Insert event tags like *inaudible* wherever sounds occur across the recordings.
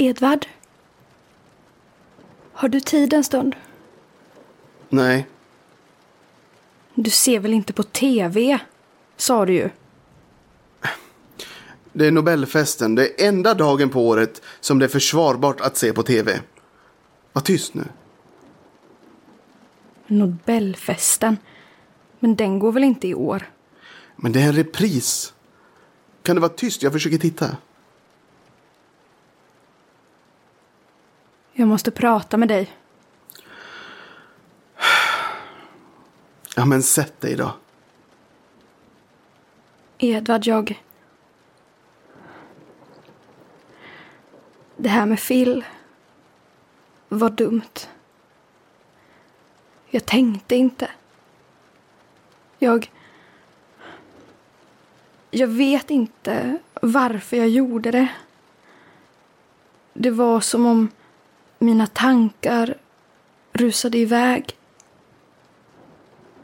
Edvard? Har du tid en stund? Nej, Du ser väl inte på TV? Sa du ju. det är Nobelfesten. Det är enda dagen på året som det är försvarbart att se på tv. Var tyst nu. Nobelfesten. Men den går väl inte i år? Men det är en repris. Kan du vara tyst? Jag försöker titta. Jag måste prata med dig. Ja, men sätt dig då. Edvard, jag... Det här med Phil var dumt. Jag tänkte inte. Jag... Jag vet inte varför jag gjorde det. Det var som om mina tankar rusade iväg.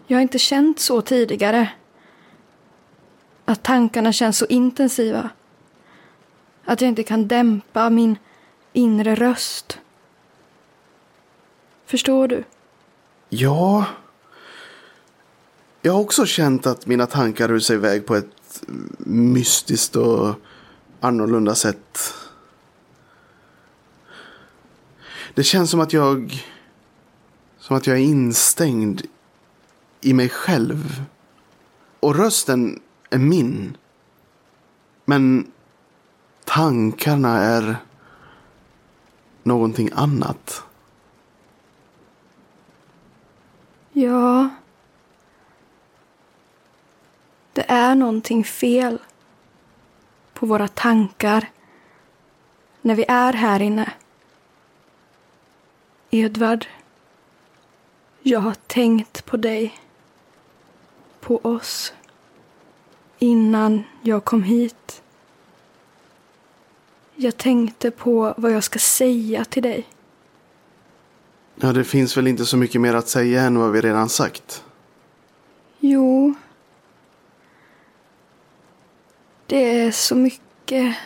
Jag har inte känt så tidigare. Att tankarna känns så intensiva. Att jag inte kan dämpa min inre röst. Förstår du? Ja. Jag har också känt att mina tankar rusar iväg på ett mystiskt och annorlunda sätt. Det känns som att jag... Som att jag är instängd i mig själv. Och rösten är min. Men tankarna är någonting annat. Ja. Det är någonting fel på våra tankar när vi är här inne. Edvard, jag har tänkt på dig, på oss, innan jag kom hit. Jag tänkte på vad jag ska säga till dig. Ja, det finns väl inte så mycket mer att säga än vad vi redan sagt. Jo. Det är så mycket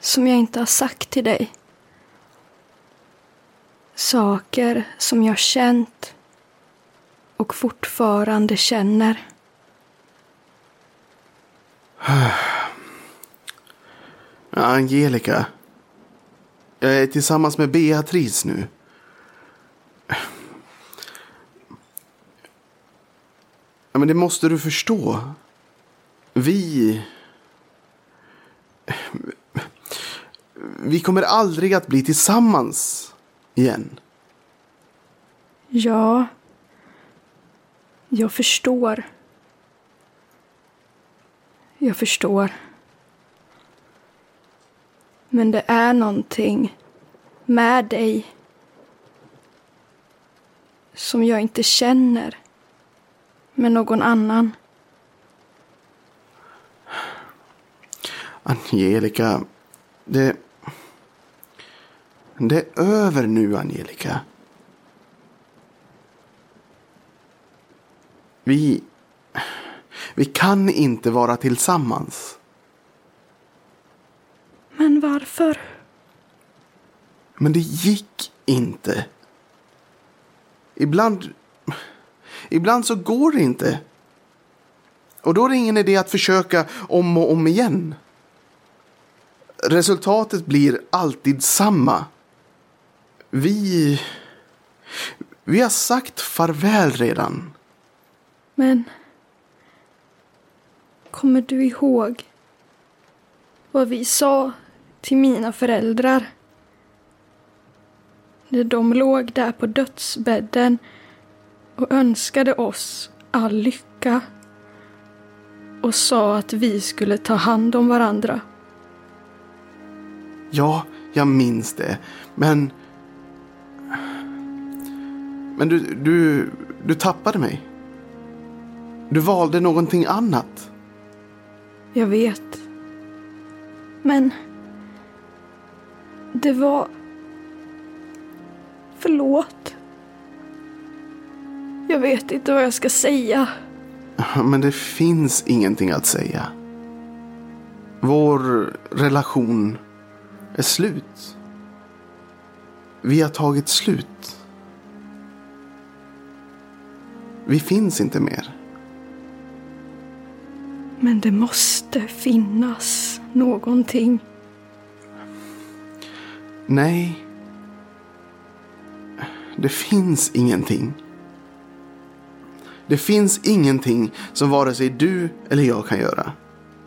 som jag inte har sagt till dig. Saker som jag känt och fortfarande känner. *sighs* Angelica. Jag är tillsammans med Beatrice nu. *sighs* Ja, men det måste du förstå. Vi... *sighs* Vi kommer aldrig att bli tillsammans igen. Ja, jag förstår. Jag förstår. Men det är någonting med dig som jag inte känner med någon annan. Angelica, det... Det är över nu, Angelica. Vi... Vi kan inte vara tillsammans. Men varför? Men det gick inte. Ibland... Ibland så går det inte. Och då är det ingen idé att försöka om och om igen. Resultatet blir alltid samma. Vi... Vi har sagt farväl redan. Men... Kommer du ihåg vad vi sa till mina föräldrar? När de låg där på dödsbädden och önskade oss all lycka och sa att vi skulle ta hand om varandra. Ja, jag minns det. Men... Men du, du, du tappade mig. Du valde någonting annat. Jag vet. Men... Det var... Förlåt. Jag vet inte vad jag ska säga. *laughs* Men det finns ingenting att säga. Vår relation är slut. Vi har tagit slut. Vi finns inte mer. Men det måste finnas någonting. Nej. Det finns ingenting. Det finns ingenting som vare sig du eller jag kan göra.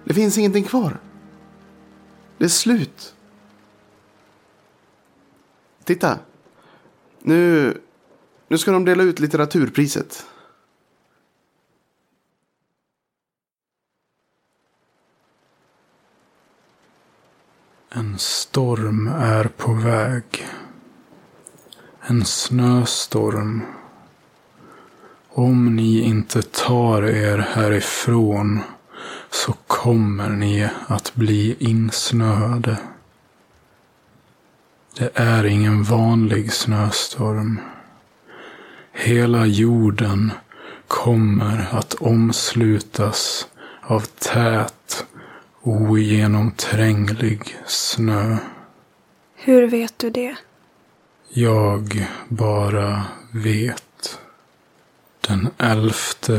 Det finns ingenting kvar. Det är slut. Titta. Nu, nu ska de dela ut litteraturpriset. En storm är på väg. En snöstorm. Om ni inte tar er härifrån så kommer ni att bli insnöade. Det är ingen vanlig snöstorm. Hela jorden kommer att omslutas av tät, ogenomtränglig snö. Hur vet du det? Jag bara vet. Den 11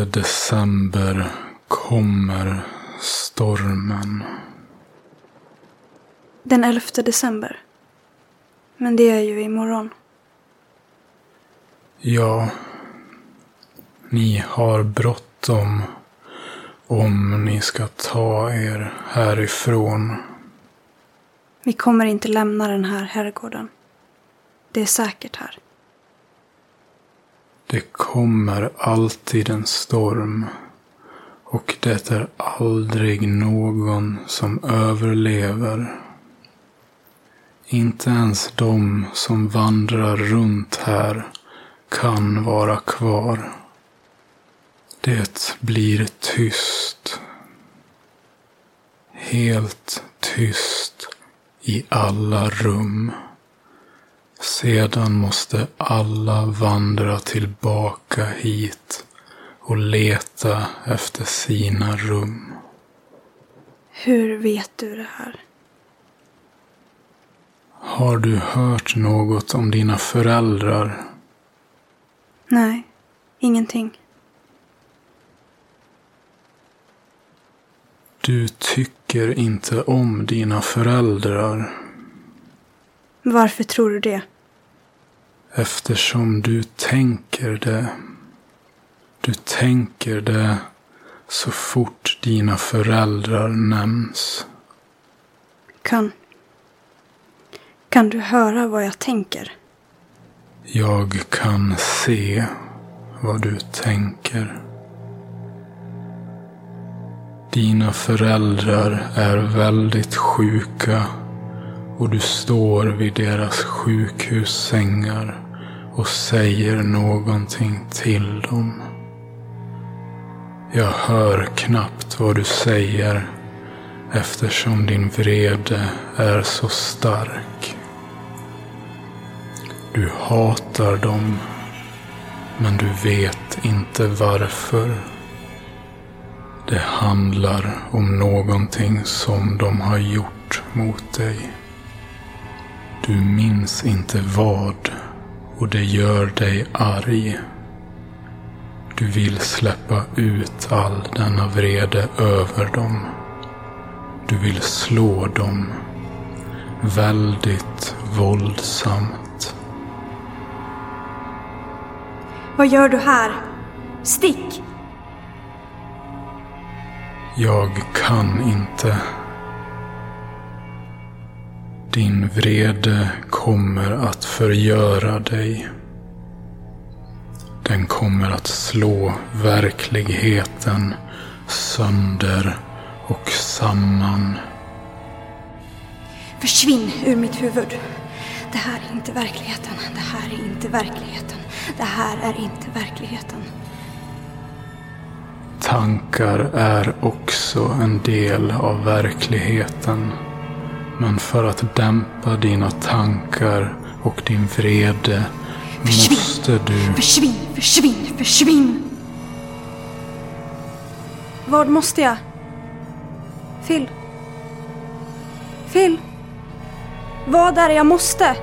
december kommer stormen. Den 11 december. Men det är ju imorgon. Ja, ni har bråttom om ni ska ta er härifrån. Vi kommer inte lämna den här herrgården. Det är säkert här. Det kommer alltid en storm och det är aldrig någon som överlever. Inte ens de som vandrar runt här kan vara kvar. Det blir tyst. Helt tyst i alla rum. Sedan måste alla vandra tillbaka hit och leta efter sina rum. Hur vet du det här? Har du hört något om dina föräldrar? Nej, ingenting. Du tycker inte om dina föräldrar Varför tror du det? eftersom du tänker det. Du tänker det så fort dina föräldrar nämns. Kan... Kan du höra vad jag tänker? Jag kan se vad du tänker. Dina föräldrar är väldigt sjuka och du står vid deras sjukhussängar och säger någonting till dem. Jag hör knappt vad du säger eftersom din vrede är så stark. Du hatar dem, men du vet inte varför. Det handlar om någonting som de har gjort mot dig. Du minns inte vad och det gör dig arg. Du vill släppa ut all denna vrede över dem. Du vill slå dem. Väldigt våldsamt. Vad gör du här? Stick! Jag kan inte. Din vrede kommer att förgöra dig. Den kommer att slå verkligheten sönder och samman. Försvinn ur mitt huvud. Det här är inte verkligheten. Det här är inte verkligheten. Det här är inte verkligheten. Tankar är också en del av verkligheten. Men för att dämpa dina tankar och din vrede Försvinn! måste du... Försvinn, försvinn, försvinn! Vad måste jag? Phil? Phil? Vad är det jag måste?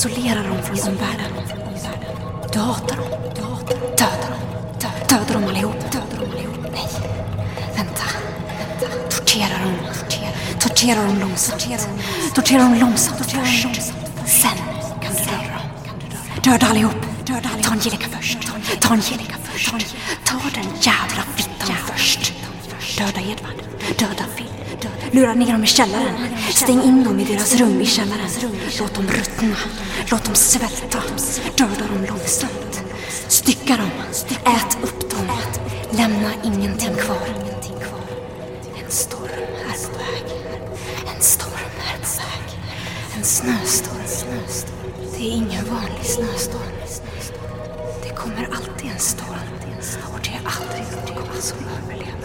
Isolera dem från omvärlden. Du hatar dem. Döda dem. Döda dem allihop. Döda dem allihop. Nej. Vänta. Tortera dem. Tortera dem långsamt. Tortera dem långsamt först. Sen kan du döda dem. Döda allihop. Ta Angelica först. Ta Angelica först. Ta den jävla fittan först. Döda Edvard. Döda Phil. Lura ner dem i källaren. Stäng in dem i deras rum i källaren. Låt dem ruttna. Låt dem svälta. Döda dem långsamt. Stycka dem. Ät upp dem. Lämna ingenting kvar. En storm är på väg. En storm är på väg. En snöstorm. Det är ingen vanlig snöstorm. Det kommer alltid en storm. Och det är aldrig någon som överlever.